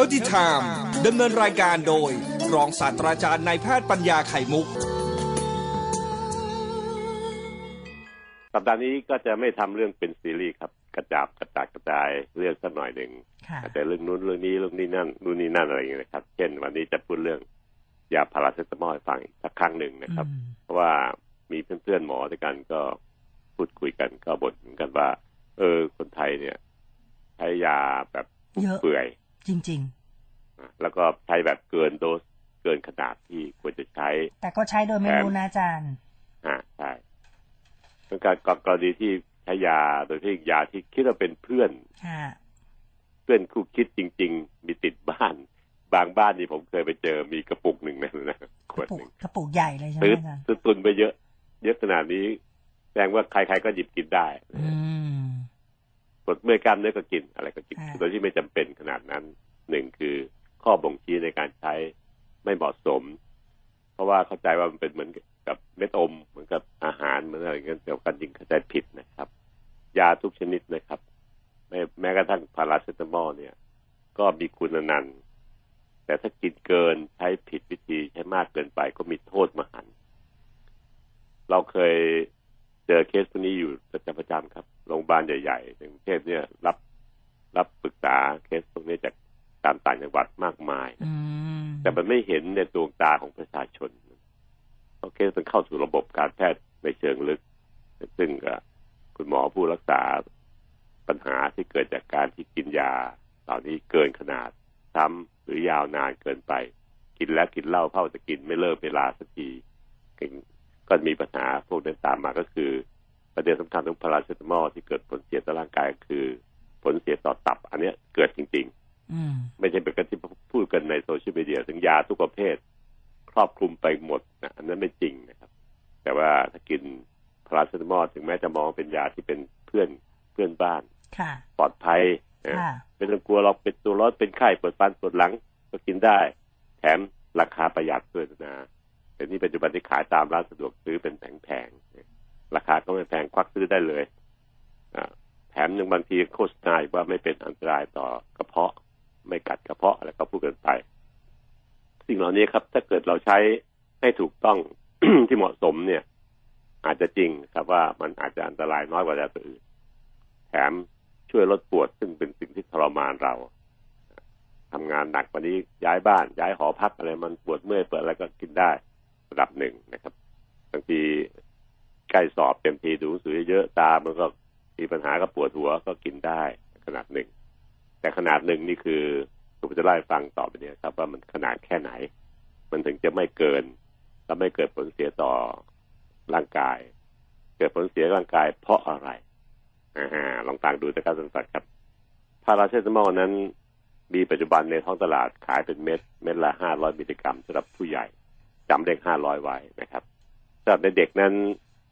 Healthy Time ดำเนินรายการโดย รองศาสตราจารย์นายแพทย์ปัญญาไข่มุก สัปดาห์นี้ก็จะไม่ทำเรื่องเป็นซีรีส์ครับ กระจับกระจายกระจายเรื่องสักหน่อยหนึ่งค่ะอาจจะเรื่องนู้นเรื่องนี้เรื่องนี้นั่นนู่นนี่นั่นอะไรอย่างเงี้ยนะครับ เช่น วันนี้จะพูดเรื่องยาพาราเซตามอลให้ฟังอีกสักครั้งหนึ่งนะครับ อืม เพราะว่ามีเพื่อนๆหมอด้วยกันก็พูดคุยกันก็บ่นเหมือนกันว่า เออคนไทยเนี่ย ใช้ยาแบบฟุ่มเยอะเปื่อย จริงนะ แล้วก็ใช้แบบเกินโดสเกินขนาดที่ควรจะใช้ๆแต่ก็ใช้โดยไม่รู้นะอาจารย์อ่าใช่เป็นการกรณีที่ใช้ยาโดยที่ยาที่คิดว่าเป็นเพื่อนค่ะเพื่อนคู่คิดจริง ๆ มีติดบ้าน บางบ้านนี่ผมเคยไปเจอมีกระปุกหนึ่งนะนะขกวระดปุหกนึ่งกระปุกใหญ่เลยใช่ไหมซื้ออาจารย์ซื้อตุนไปเยอะ เยอะขนาดนี้แสดงว่าใครๆก็หยิบกินได้อืมปวดเมื่อยกล้ามเนื้อก็กินอะไรก็กินอ่าโดยที่ไม่จำเป็นขนาดนั้นหนึ่งคือ ข้อบ่งชี้ในการใช้ไม่เหมาะสม เพราะว่าเข้าใจว่ามันเป็นเหมือนกับเม็ดอม เหมือนกับอาหารเหมือนอะไรเงี้ยแต่ว่าการจริงเข้าใจผิดนะครับ ยาทุกชนิดนะครับแม้แม้กระทั่งพาราเซตามอลเนี่ย ก็มีคุณอนันต์แต่ถ้ากินเกินใช้ผิดวิธีใช้มากเกินไปก็มีโทษมหันเราเคยเจอเคสพวกนี้อยู่ประจำประจำครับโรงพยาบาลใหญ่ๆในกรุงเทพเนี่ย รับรับปรึกษาเคส พวกนี้จากตามต่างจังหวัดมากมายอืมแต่มันไม่เห็นในดวงตาของประชาชนเพราะเคสมันเข้าสู่ระบบการแพทย์ในเชิงลึก ซึ่งเอ่อคุณหมอผู้รักษาปัญหาที่เกิดจากการที่กินยา เหล่านี้เกินขนาดซ้ำหรือยาวนานเกินไป กินแล้วกินเหล้าเข้าจะกินไม่เลิกเวลาสักทีก็มีปัญหาพวกนั้นตามมาก็คือ ประเด็นสำคัญของพาราเซตามอลที่เกิดผลเสียต่อร่างกายก็คือ ผลเสียต่อตับ กันในโซเชียลมีเดียถึงยาทุกประเภท ครอบคลุมไปหมดนะอันนั้นไม่จริงนะครับ แต่ว่าถ้ากินพาราเซตามอลถึงแม้จะมองเป็นยาที่เป็นเพื่อนเพื่อนบ้านค่ะปลอดภัยนะค่ะไม่ต้องกลัวเราเป็นตัวร้อนเป็นไข้ปวดฟันปวดหลัง ก็กินได้ แถมราคาประหยัดด้วยนะแต่นี่ปัจจุบันที่ขายตามร้านสะดวกซื้อเป็นแผงๆราคาก็ไม่แพงควักซื้อได้เลยอ่าแถมยังบางทีโฆษณาอีกว่าไม่เป็นอันตรายต่อกระเพาะ ไม่กัดกระเพาะอะไรก็พูดกันไป สิ่งเหล่านี้ครับ ถ้าเกิดเราใช้ให้ถูกต้องที่เหมาะสมเนี่ย อาจจะจริงครับว่ามันอาจจะอันตรายน้อยกว่ายาตัวอื่น แถมช่วยลดปวดซึ่งเป็นสิ่งที่ทรมานเราทำงานหนักกว่านี้ย้ายบ้าน ย้ายหอพักอะไรมันปวดเมื่อยเปิดอะไรก็กินได้ระดับหนึ่งนะครับบางทีใกล้สอบเต็มทีดูหนังสือเยอะตามันก็มีปัญหาก็ปวดหัวก็กินได้ขนาดหนึ่ง แต่ขนาดหนึ่งนี่คือผมจะเล่าให้ฟังต่อไปเนี่ยครับ ว่ามันขนาดแค่ไหน มันถึงจะไม่เกิน และไม่เกิดผลเสียต่อร่างกาย เกิดผลเสียร่างกายเพราะอะไรอ่าลองฟังดูนะครับท่านผู้ชมครับพาราเซตามอลนั้น มีปัจจุบันในท้องตลาดขายเป็นเม็ดเม็ดละห้าร้อยมิลลิกรัมสำหรับผู้ใหญ่จำเลขห้าร้อยไว้นะครับสำหรับในเด็กนั้น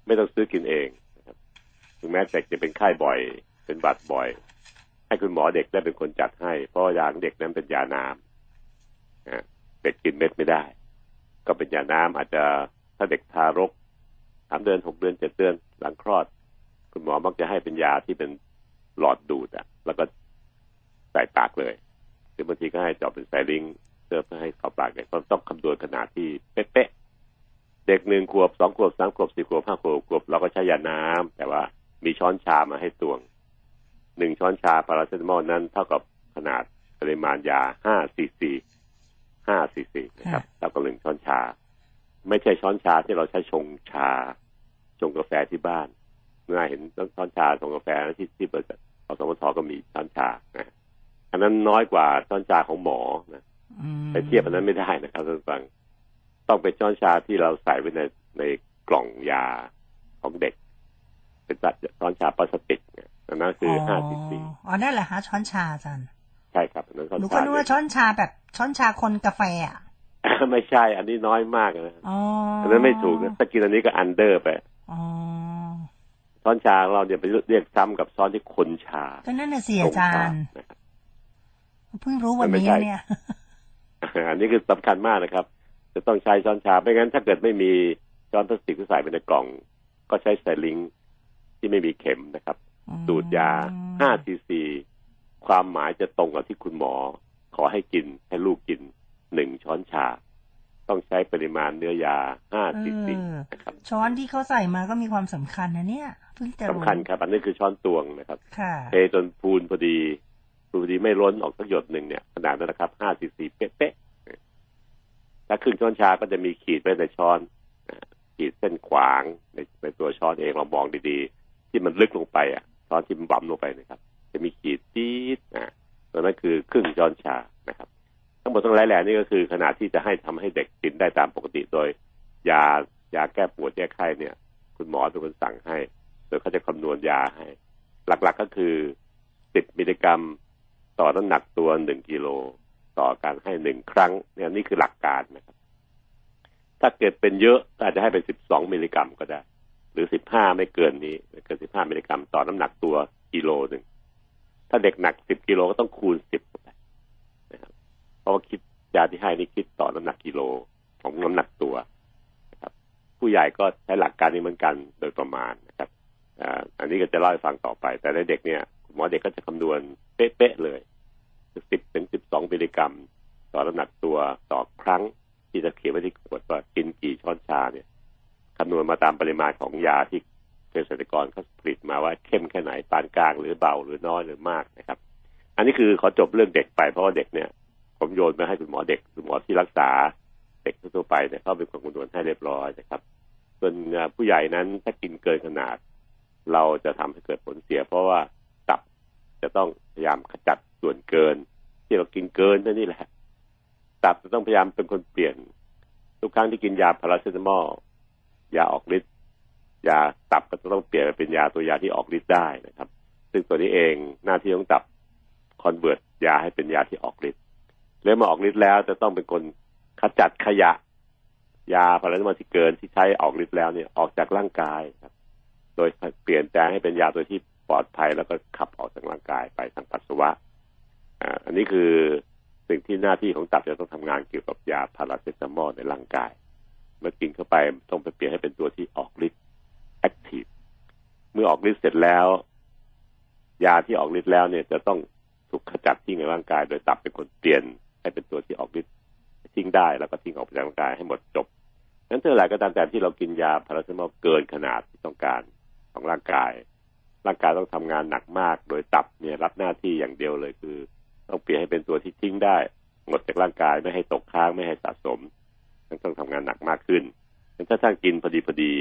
ไม่ต้องซื้อกินเองนะครับถึงแม้เด็กจะเป็นไข้บ่อย เป็นบัดบ่อย ให้คุณหมอเด็กได้เป็นคนจัดให้ เพราะยาของเด็กนั้นเป็นยาน้ำเด็กกินเม็ดไม่ได้ ก็เป็นยาน้ำอาจจะถ้าเด็กทารกสามเดือนหกเดือนเจ็ดเดือนหลังคลอด คุณหมอมักจะให้เป็นยาที่เป็นหลอดดูดอะแล้วก็ใส่ปากเลยหรือบางทีก็ให้เจาะเป็นสายลิงเพื่อให้เข้าปากเลยต้องต้องคำนวณขนาดที่เป๊ะเด็กหนึ่งขวบสองขวบสามขวบสี่ขวบห้าขวบขวบเราก็ใช้ยาน้ำแต่ว่ามีช้อนชามาให้ตวง หนึ่งช้อนชาพาราเซตามอลนั้นเท่ากับขนาดปริมาณยาห้าซีซีห้าซีซีนะครับเท่ากับหนึ่งช้อนชา ไม่ใช่ช้อนชาที่เราใช้ชงชา ชงกาแฟที่บ้านเมื่อเห็นช้อนชาชงกาแฟที่ที่เปิดอสมทก็มีช้อนชานะอันนั้นน้อยกว่าช้อนชาของหมอนะอืมไปเทียบอันนั้นไม่ได้นะครับท่านผู้ฟัง ต้องเป็นช้อนชาที่เราใส่ไว้ในในกล่องยาของเด็ก เป็นตัดช้อนชาพลาสติกเนี่ย อันนั้นคือห้าซีซีอ๋อนั่นแหละฮะช้อนชาอาจารย์ใช่ครับอันนั้นช้อนหนูชาก็นึกว่าช้อนชาแบบช้อนชาคนกาแฟอะไม่ใช่ อันนี้น้อยมากนะอ๋ออัอันนั้นไม่ถูกนะถ้ากินอันนี้ก็อันเดอร์ไปอ๋อช้อนชาของเราเนี่ยไปเรียกซ้ำกับช้อนที่คนชาก็นั่นน่ะสิอาจารย์นะครับเพิ่งรู้วันนี้มันไม่ใช่เนี่ย อันนี้คือสำคัญมากนะครับ จะต้องใช้ช้อนชาไม่งั้นถ้าเกิดไม่มีช้อนพลาสติกที่ใส่ไปในกล่อง ก็ใช้ syringe ที่ไม่มีเข็มนะครับ ดูดยา5ซีซีความหมายจะตรงกับที่คุณหมอ ขอให้กินให้ลูกกินหนึ่งช้อนชา ต้องใช้ปริมาณเนื้อยาห้าเอซีซีอนะครับ ช้อนที่เขาใส่มาก็มีความสำคัญนะเนี่ยเพิ่งจะรู้สำคัญครับ อันนี้คือช้อนตวงนะครับค่ะเทจนพูนพอดีพูนพอดีไม่ล้นออกสักหยดหนึ่งเนี่ยขนาดนั้นนะครับห้าซีซีเป๊ะๆถ้าครึ่งช้อนชาก็จะมีขีดไว้ในช้อนนะขีดเส้นขวางในในตัวช้อนเองเรามองดีๆ ที่มันลึกลงไปอะ ช้อนที่มันบั่มลงไปนะครับ จะมีขีดจี๊ดนะตัวนั้นคือครึ่งช้อนชานะครับ ทั้งหมดทั้งหลายแหล่นี่ก็คือขนาดที่จะให้ทำให้เด็กกินได้ตามปกติโดยยายาแก้ปวดแก้ไข้เนี่ย คุณหมอเป็นคนสั่งให้โดยเขาจะคำนวณยาให้ หลักๆก็คือ10มิลลิกรัมต่อน้ำหนักตัวหนึ่งกิโลต่อการให้หนึ่งครั้ง เนี่ยนี่คือหลักการนะครับ ถ้าเกิดเป็นเยอะอาจจะให้เป็น12มิลลิกรัมก็ได้ หรือ15ไม่เกินนี้ไม่เกิน15มิลลิกรัมต่อน้ำหนักตัวกิโลหนึ่งถ้าเด็กหนัก10กิโลก็ต้องคูณ10เข้าไปนะครับเพราะว่าคิดยาที่ให้นี่คิดต่อน้ำหนักกิโลของน้ำหนักตัวนะครับ ผู้ใหญ่ก็ใช้หลักการนี้เหมือนกันโดยประมาณนะครับอันนี้ก็จะเล่าให้ฟังต่อไป แต่ในเด็กเนี่ยคุณหมอเด็กก็จะคำนวณเป๊ะๆเลยสิบถึงสิบสองมิลลิกรัม ต่อน้ำหนักตัวต่อครั้งที่จะเขียนไว้ที่ขวดว่ากินกี่ช้อนชาเนี่ย คำนวณมาตามปริมาณของยาที่เกษตรกรเขาผลิตมาว่าเข้มแค่ไหนปานกลางหรือเบาหรือน้อยหรือมากนะครับ อันนี้คือขอจบเรื่องเด็กไปเพราะว่าเด็กเนี่ยผมโยนไปให้คุณหมอเด็กคุณหมอที่รักษาเด็กทั่วไปเนี่ยเขาเป็นคนคำนวณให้เรียบร้อยนะครับ ส่วนผู้ใหญ่นั้นถ้ากินเกินขนาด เราจะทำให้เกิดผลเสีย เพราะว่าตับจะต้องพยายามขจัดส่วนเกิน ที่เรากินเกินนั่นนี่แหละ ตับจะต้องพยายามเป็นคนเปลี่ยน ทุกครั้งที่กินยาพาราเซตามอล ยาออกฤทธิ์ยาตับก็จะต้องเปลี่ยนไปเป็นยาตัวยาที่ออกฤทธิ์ได้นะครับ ซึ่งตัวนี้เองหน้าที่ของตับคอนเวิร์ตยาให้เป็นยาที่ออกฤทธิ์แล้วมาออกฤทธิ์แล้วจะต้องเป็นคนขจัดขยะ ยาพาราเซตามอลที่เกินที่ใช้ออกฤทธิ์แล้วเนี่ยออกจากร่างกายครับ โดยเปลี่ยนแปลงให้เป็นยาตัวที่ปลอดภัยแล้วก็ขับออกจากร่างกายไปทางปัสสาวะอันนี้คือสิ่งที่หน้าที่ของตับจะต้องทำงานเกี่ยวกับยาพาราเซตามอลในร่างกาย เมื่อกินเข้าไปต้องไปเปลี่ยนให้เป็นตัวที่ออกฤทธิ์แอคทีฟเมื่อออกฤทธิ์เสร็จแล้ว ยาที่ออกฤทธิ์แล้วเนี่ยจะต้องถูกขจัดทิ้งในร่างกาย โดยตับเป็นคนเปลี่ยนให้เป็นตัวที่ออกฤทธิ์ทิ้งได้แล้วก็ทิ้งออกจากร่างกายให้หมดจบนั้นเท่าไหร่ก็ตามแต่ที่เรากินยาพาราเซตามอลเกินขนาดที่ต้องการของร่างกาย ร่างกายต้องทำงานหนักมาก โดยตับเนี่ยรับหน้าที่อย่างเดียวเลยคือ ต้องเปลี่ยนให้เป็นตัวที่ทิ้งได้ หมดจากร่างกายไม่ให้ตกค้างไม่ให้สะสม ต้องทำงานหนักมากขึ้นถ้าท่านกินพอดีพอดี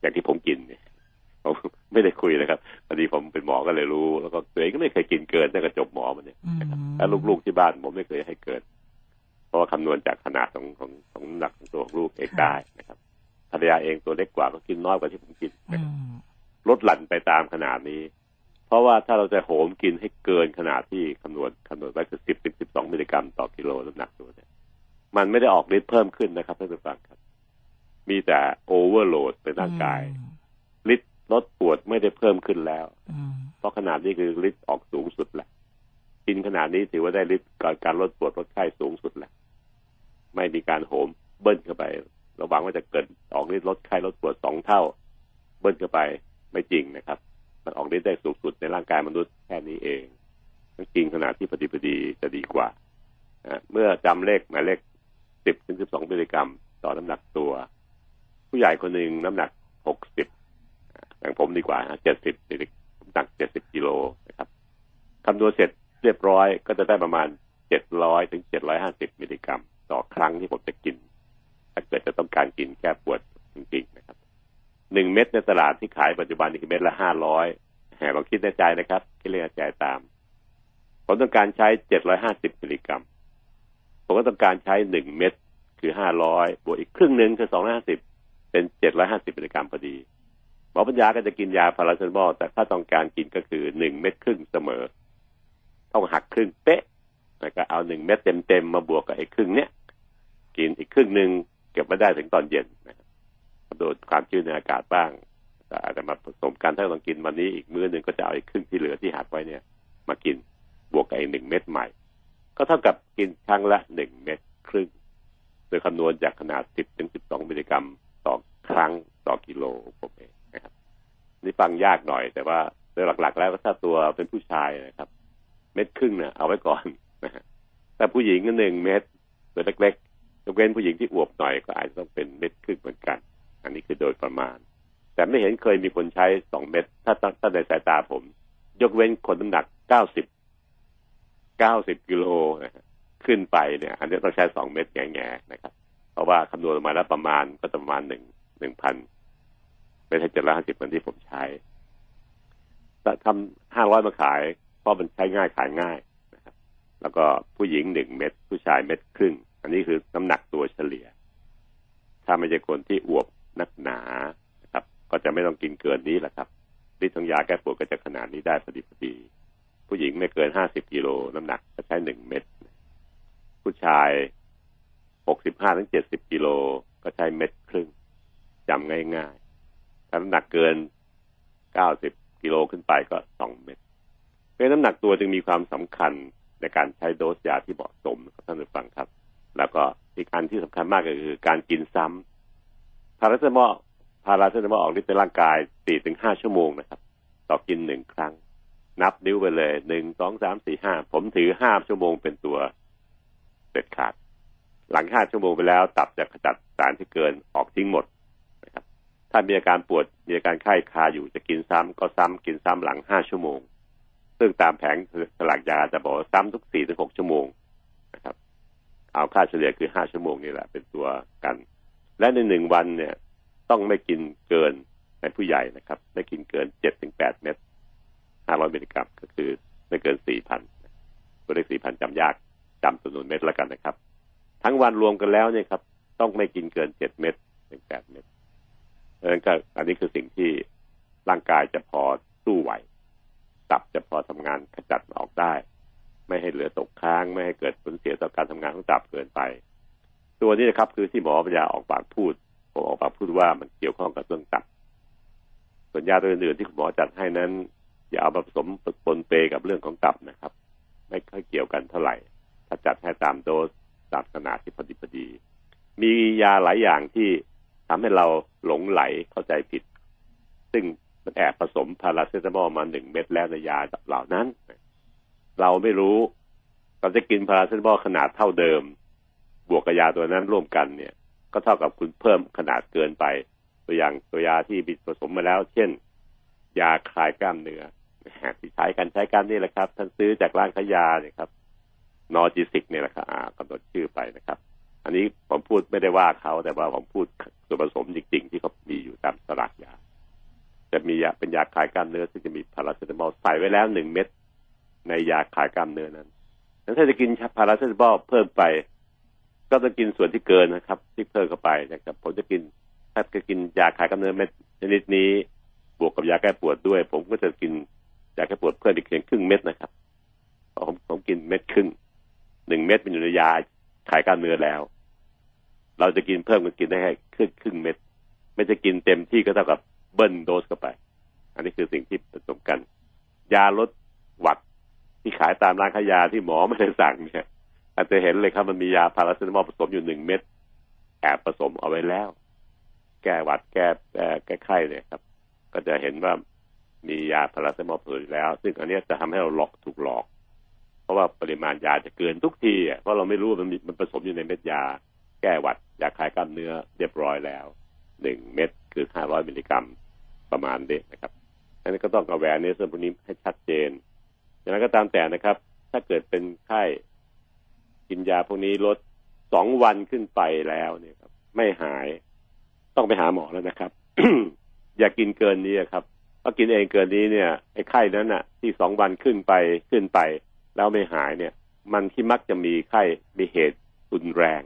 อย่างที่ผมกินเนี่ยผมไม่ได้คุยนะครับพอดีผมเป็นหมอก็เลยรู้ แล้วก็ตัวเองก็ไม่เคยกินเกินตั้งแต่จบหมอมาเนี่ยอืมแล้วลูกๆที่บ้านผมไม่เคยให้เกิน เพราะว่าคำนวณจากขนาดของของของน้ำหนักของตัวของลูกเองได้นะครับภรรยาเองตัวเล็กกว่าก็กินน้อยกว่าที่ผมกินอืมลดหลั่นไปตามขนาดนี้ เพราะว่าถ้าเราจะโหมกินให้เกินขนาดที่คำนวณคำนวณไว้คือสิบถึงสิบสองมิลลิกรัมต่อกิโลน้ำหนักตัวเนี่ย มันไม่ได้ออกฤทธิ์เพิ่มขึ้นนะครับท่านผู้ฟังครับ มีแต่โอเวอร์โหลดในร่างกายฤทธิ์ลดปวดไม่ได้เพิ่มขึ้นแล้วอืมเพราะขนาดนี้คือฤทธิ์ออกสูงสุดแหละกินขนาดนี้ถือว่าได้ฤทธิ์การการลดปวดลดไข้สูงสุดแหละไม่มีการโหมเบิ้ลเข้าไปเราหวังว่าจะเกิดออกฤทธิ์ลดไข้ลดปวดสองเท่า เบิ้ลเข้าไปไม่จริงนะครับ มันออกฤทธิ์ได้สูงสุดในร่างกายมนุษย์แค่นี้เองต้องกินขนาดที่พอดีพอดีจะดีกว่าอะเมื่อจำเลขหมายเลข สิบถึงสิบสองมิลลิกรัม ต่อน้ำหนักตัว ผู้ใหญ่คนหนึ่งน้ำหนักหกสิบอย่างผมดีกว่าเจ็ดสิบน้ำหนักเจ็ดสิบกิโลนะครับคำนวณเสร็จเรียบร้อยก็จะได้ประมาณเจ็ดร้อยถึงเจ็ดร้อยห้าสิบมิลลิกรัม ต่อครั้งที่ผมจะกิน ถ้าเกิดจะต้องการกินแก้ปวดจริงๆนะครับหนึ่งเม็ดในตลาดที่ขายปัจจุบันนี่คือเม็ดละห้าร้อยแหมลองคิดในใจนะครับคิดเลขในใจตาม ผมต้องการใช้เจ็ดร้อยห้าสิบมิลลิกรัม ผมก็ต้องการใช้หนึ่งเม็ดคือห้าร้อยบวกอีกครึ่งหนึ่งคือสองร้อยห้าสิบเป็นเจ็ดร้อยห้าสิบมิลลิกรัมพอดีหมอปัญญาก็จะกินยาพาราเซตามอลแต่ถ้าต้องการกินก็คือหนึ่งเม็ดครึ่งเสมอ ต้องหักครึ่งเป๊ะแล้วก็เอาหนึ่งเม็ดเต็มๆมาบวกกับไอ้ครึ่งเนี้ยกินอีกครึ่งหนึ่งเก็บมาได้ถึงตอนเย็นนะครับโดนความชื้นในอากาศบ้างแต่อาจจะมาผสมกันถ้าเรากินวันนี้อีกมื้อหนึ่งก็จะเอาอีกครึ่งที่เหลือที่หักไว้เนี่ย มากินบวกกับอีกหนึ่งเม็ดใหม่ ก็เท่ากับกินครั้งละหนึ่งเม็ดครึ่ง โดยคำนวณจากขนาดสิบถึงสิบสองมิลลิกรัมต่อครั้งต่อกิโลผมเองนะครับ นี่ฟังยากหน่อย แต่ว่าโดยหลักๆ แล้วก็ถ้าตัวเป็นผู้ชายนะครับ เม็ดครึ่งเนี่ยเอาไว้ก่อนนะฮะแต่ผู้หญิงก็หนึ่งเม็ดตัวเล็กๆยกเว้นผู้หญิงที่อวบหน่อยก็อาจจะต้องเป็นเม็ดครึ่งเหมือนกัน อันนี้คือโดยประมาณ แต่ไม่เห็นเคยมีคนใช้สองเม็ดถ้าถ้าในสายตาผม ยกเว้นคนน้ำหนักเก้าสิบ เก้าสิบกิโลขึ้นไปเนี่ย อันนี้ต้องใช้สองเม็ดแง่ๆนะครับ เพราะว่าคำนวณออกมาแล้วประมาณก็ประมาณหนึ่งหนึ่งพันไม่ใช่เจ็ดร้อยห้าสิบเหมือนที่ผมใช้แต่ทำห้าร้อยมาขายเพราะมันใช้ง่ายขายง่ายนะครับ แล้วก็ผู้หญิงหนึ่งเม็ดผู้ชายเม็ดครึ่ง อันนี้คือน้ำหนักตัวเฉลี่ย ถ้าไม่ใช่คนที่อวบนักหนานะครับ ก็จะไม่ต้องกินเกินนี้แหละครับฤทธิ์ของยาแก้ปวดก็จะขนาดนี้ได้พอดีพอดี ผู้หญิงไม่เกินห้าสิบกิโลน้ำหนักก็ใช้หนึ่งเม็ดผู้ชายหกสิบห้าถึงเจ็ดสิบกิโลก็ใช้เม็ดครึ่งจำง่ายๆถ้าน้ำหนักเกินเก้าสิบกิโลขึ้นไปก็สองเม็ดเพราะน้ำหนักตัวจึงมีความสำคัญในการใช้โดสยาที่เหมาะสมครับท่านผู้ฟังครับ แล้วก็อีกอันที่สำคัญมากก็คือการกินซ้ำพาราเซตามอลพาราเซตามอลออกฤทธิ์ในร่างกายสี่ถึงห้าชั่วโมงนะครับ ต่อกินหนึ่งครั้ง นับนิ้วไปเลยหนึ่งสองสามสี่ห้าผมถือห้าชั่วโมงเป็นตัวเด็ดขาด หลังห้าชั่วโมงไปแล้ว ตับจะขจัดสารที่เกินออกทิ้งหมดนะครับ ถ้ามีอาการปวดมีอาการไข้คาอยู่จะกินซ้ำก็ซ้ำกินซ้ำหลังห้าชั่วโมง ซึ่งตามแผงสลักยาจะบอกซ้ำทุกสี่ถึงหกชั่วโมงนะครับ เอาค่าเฉลี่ยคือห้าชั่วโมงนี่แหละ เป็นตัวกัน และในหนึ่งวันเนี่ย ต้องไม่กินเกินในผู้ใหญ่นะครับ ไม่กินเกินเจ็ดถึงแปดเม็ด ห้าร้อยมิลลิกรัมก็คือไม่เกินสี่พันตัวเลขสี่พันจำยากจำจำนวนเม็ดแล้วกันนะครับ ทั้งวันรวมกันแล้วเนี่ยครับ ต้องไม่กินเกินเจ็ดเม็ดถึงแปดเม็ดเพราะฉะนั้นก็อันนี้คือสิ่งที่ร่างกายจะพอสู้ไหวตับจะพอทำงานขจัดออกได้ ไม่ให้เหลือตกค้าง ไม่ให้เกิดผลเสียต่อการทำงานของตับเกินไป ตัวนี้นะครับ คือที่หมอปัญญาออกปากพูดผมออกปากพูดว่ามันเกี่ยวข้องกับเรื่องตับส่วนยาตัวอื่นๆที่คุณหมอจัดให้นั้น อย่าเอาผสมปนเปกับเรื่องของตับนะครับ ไม่ค่อยเกี่ยวกันเท่าไหร่ ถ้าจัดให้ตามโดสตามขนาดที่พอดีพอดี มียาหลายอย่างที่ทำให้เราหลงไหลเข้าใจผิด ซึ่งมันแอบผสมพาราเซตามอลมาหนึ่งเม็ดแล้วในยาเหล่านั้น เราไม่รู้เราจะกินพาราเซตามอลขนาดเท่าเดิม บวกกับยาตัวนั้นร่วมกันเนี่ย ก็เท่ากับคุณเพิ่มขนาดเกินไป ตัวอย่างตัวยาที่มีผสมมาแล้ว เช่น ยาคลายกล้ามเนื้อที่ใช้กันใช้กันนี่แหละครับ ท่านซื้อจากร้านขายยาเนี่ยครับ นอจิสิกเนี่ยแหละครับกำหนดชื่อไปนะครับ อันนี้ผมพูดไม่ได้ว่าเขาแต่ว่าผมพูดส่วนผสมจริง ๆ ที่เขามีอยู่ตามสลากยา จะมียาเป็นยาคลายกล้ามเนื้อซึ่งจะมีพาราเซตามอลใส่ไว้แล้วหนึ่งเม็ดในยาคลายกล้ามเนื้อนั้นถ้าจะกินพาราเซตามอลเพิ่มไป ก็ต้องกินส่วนที่เกินนะครับ ที่เพิ่มเข้าไปนะครับผมจะกินถ้าจะกินยาคลายกล้ามเนื้อเม็ดชนิดนี้ บวกกับยาแก้ปวดด้วย ผมก็จะกินยาแก้ปวดเพิ่มอีกเพียงครึ่งเม็ดนะครับผมผมกินเม็ดครึ่งหนึ่งเม็ดเป็นอยู่ในยาขายกล้ามเนื้อแล้ว เราจะกินเพิ่มก็กินได้แค่ครึ่งครึ่งเม็ด ไม่จะกินเต็มที่ก็เท่ากับเบิ้ลโดสเข้าไป อันนี้คือสิ่งที่ผสมกัน ยาลดหวัดที่ขายตามร้านขายยาที่หมอไม่ได้สั่งเนี่ยอาจจะเห็นเลยครับมันมียาพาราเซตามอลผสมอยู่หนึ่งเม็ดแอบผสมเอาไว้แล้ว แก้หวัดแก้แก้ไข้เนี่ยครับ ก็จะเห็นว่ามียาพาราเซตามอลผสมอยแล้ว ซึ่งอันนี้จะทำให้เราหลอกถูกหลอก เพราะว่าปริมาณยาจะเกินทุกทีเพราะเราไม่รู้มันมันผสมอยู่ในเม็ดยา แก้หวัดยาคลายกล้ามเนื้อเรียบร้อยแล้วหนึ่งเม็ดคือห้าร้อยมิลลิกรัมประมาณนี้นะครับอันนี้ก็ต้องกระแวนในส่วนพวกนี้ให้ชัดเจนอย่างนั้นก็ตามแต่นะครับ ถ้าเกิดเป็นไข้กินยาพวกนี้ลดสองวันขึ้นไปแล้วเนี่ยครับ ไม่หายต้องไปหาหมอแล้วนะครับ อย่ากินเกินนี้ครับเพรากินเองเกินนี้เนี่ยไอ้ไข้นั้นน่ะ ที่สองวันขึ้นไปขึ้นไป แล้วไม่หายเนี่ย มันที่มักจะมีไข้มีเหตุรุนแรง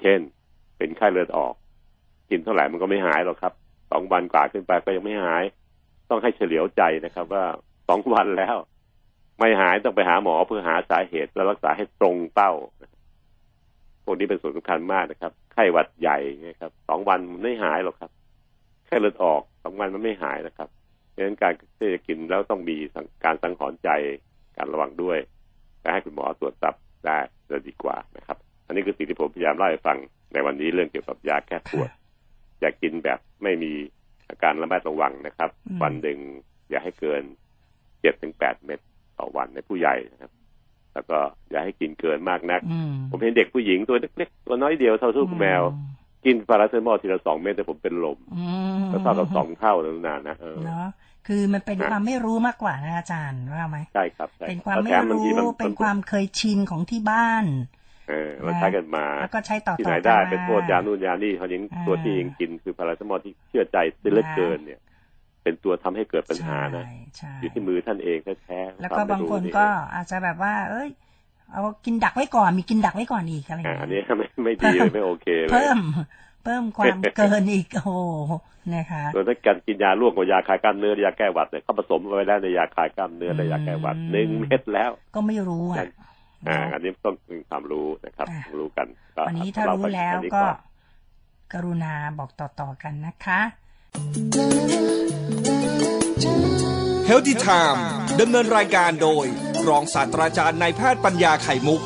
เช่น เป็นไข้เลือดออก กินเท่าไหร่มันก็ไม่หายหรอกครับสองวันกว่าขึ้นไปก็ยังไม่หาย ต้องให้เฉลียวใจนะครับ ว่าสองวันแล้ว ไม่หายต้องไปหาหมอเพื่อหาสาเหตุแล้วรักษาให้ตรงเป้าพวกนี้เป็นส่วนสำคัญมากนะครับ ไข้หวัดใหญ่นะครับสองวันไม่หายหรอกครับ ไข้เลือดออกสองวันมันไม่หายนะครับเพราะฉะนั้นการที่จะกินแล้วต้องมีการสังหรณ์ใจการระวังด้วยการให้คุณหมอตรวจตับได้จะดีกว่านะครับ อันนี้คือสิ่งที่ผมพยายามเล่าให้ฟังในวันนี้เรื่องเกี่ยวกับยาแก้ปวดอย่ากินแบบไม่มีอาการระมัดระวังนะครับอืมวันหนึ่งอย่าให้เกินเจ็ดถึงแปดเม็ดต่อวันในผู้ใหญ่นะครับ แล้วก็อย่าให้กินเกินมากนักอืมผมเห็นเด็กผู้หญิงตัวเล็กๆตัวน้อยเดียวเท่าลูกแมว กินพาราเซตามอลทีละสองเม็ดแต่ผมเป็นลมอืมก็เท่ากับสองเท่าแล้วนานนะเออ เนาะคือมันเป็นความไม่รู้มากกว่านะอาจารย์ว่าไหม ใช่ครับใช่เป็นความแล้ไม่แถบงทีรู้เป็นความเคยชินของที่บ้าน เออเราใช้กันมา แล้วก็ใช้ต่อที่ต่ไหอนได้กัมา เป็นโทษยานู่นยานี่เขายังอ่า ตัวที่ยังกินคือพาราเซตามอลที่เชื่อใจได้เหลือเกินเนี่ย เป็นตัวทำให้เกิดปัญหานะ ใช่ใช่อยู่ที่มือท่านเองแท้ๆแล้วก็วมไม่บางรู้คนก็อาจจะแบบว่า เอ้ย เอากินดักไว้ก่อนมีกินดักไว้ก่อนอีกอะไรออ่าย่างอันเงี้นี้ยไม่ไม่ดีเลยไม่โอเคเลยเพิ่ม เพิ่มความเกินอีกโอ้โหนะคะส่วนถ้าการกินยาร่วมกับยาคลายกล้ามเนื้อยาแก้หวัดเนี่ยเขาผสมไว้แล้วในยาคลายกล้ามเนื้อและยาแก้หวัดหนึ่งเม็ดแล้ว ก็ไม่รู้อะอ่าเนาะอันนี้ต้องมีความรู้นะครับอะรู้กันก็วันนี้ถ้าเรู้แล้วอันนี้ก็ กรุณาบอกต่อๆกันนะคะ Healthy Time ดำเนินรายการโดย รองศาสตราจารย์นายแพทย์ปัญญาไข่มุก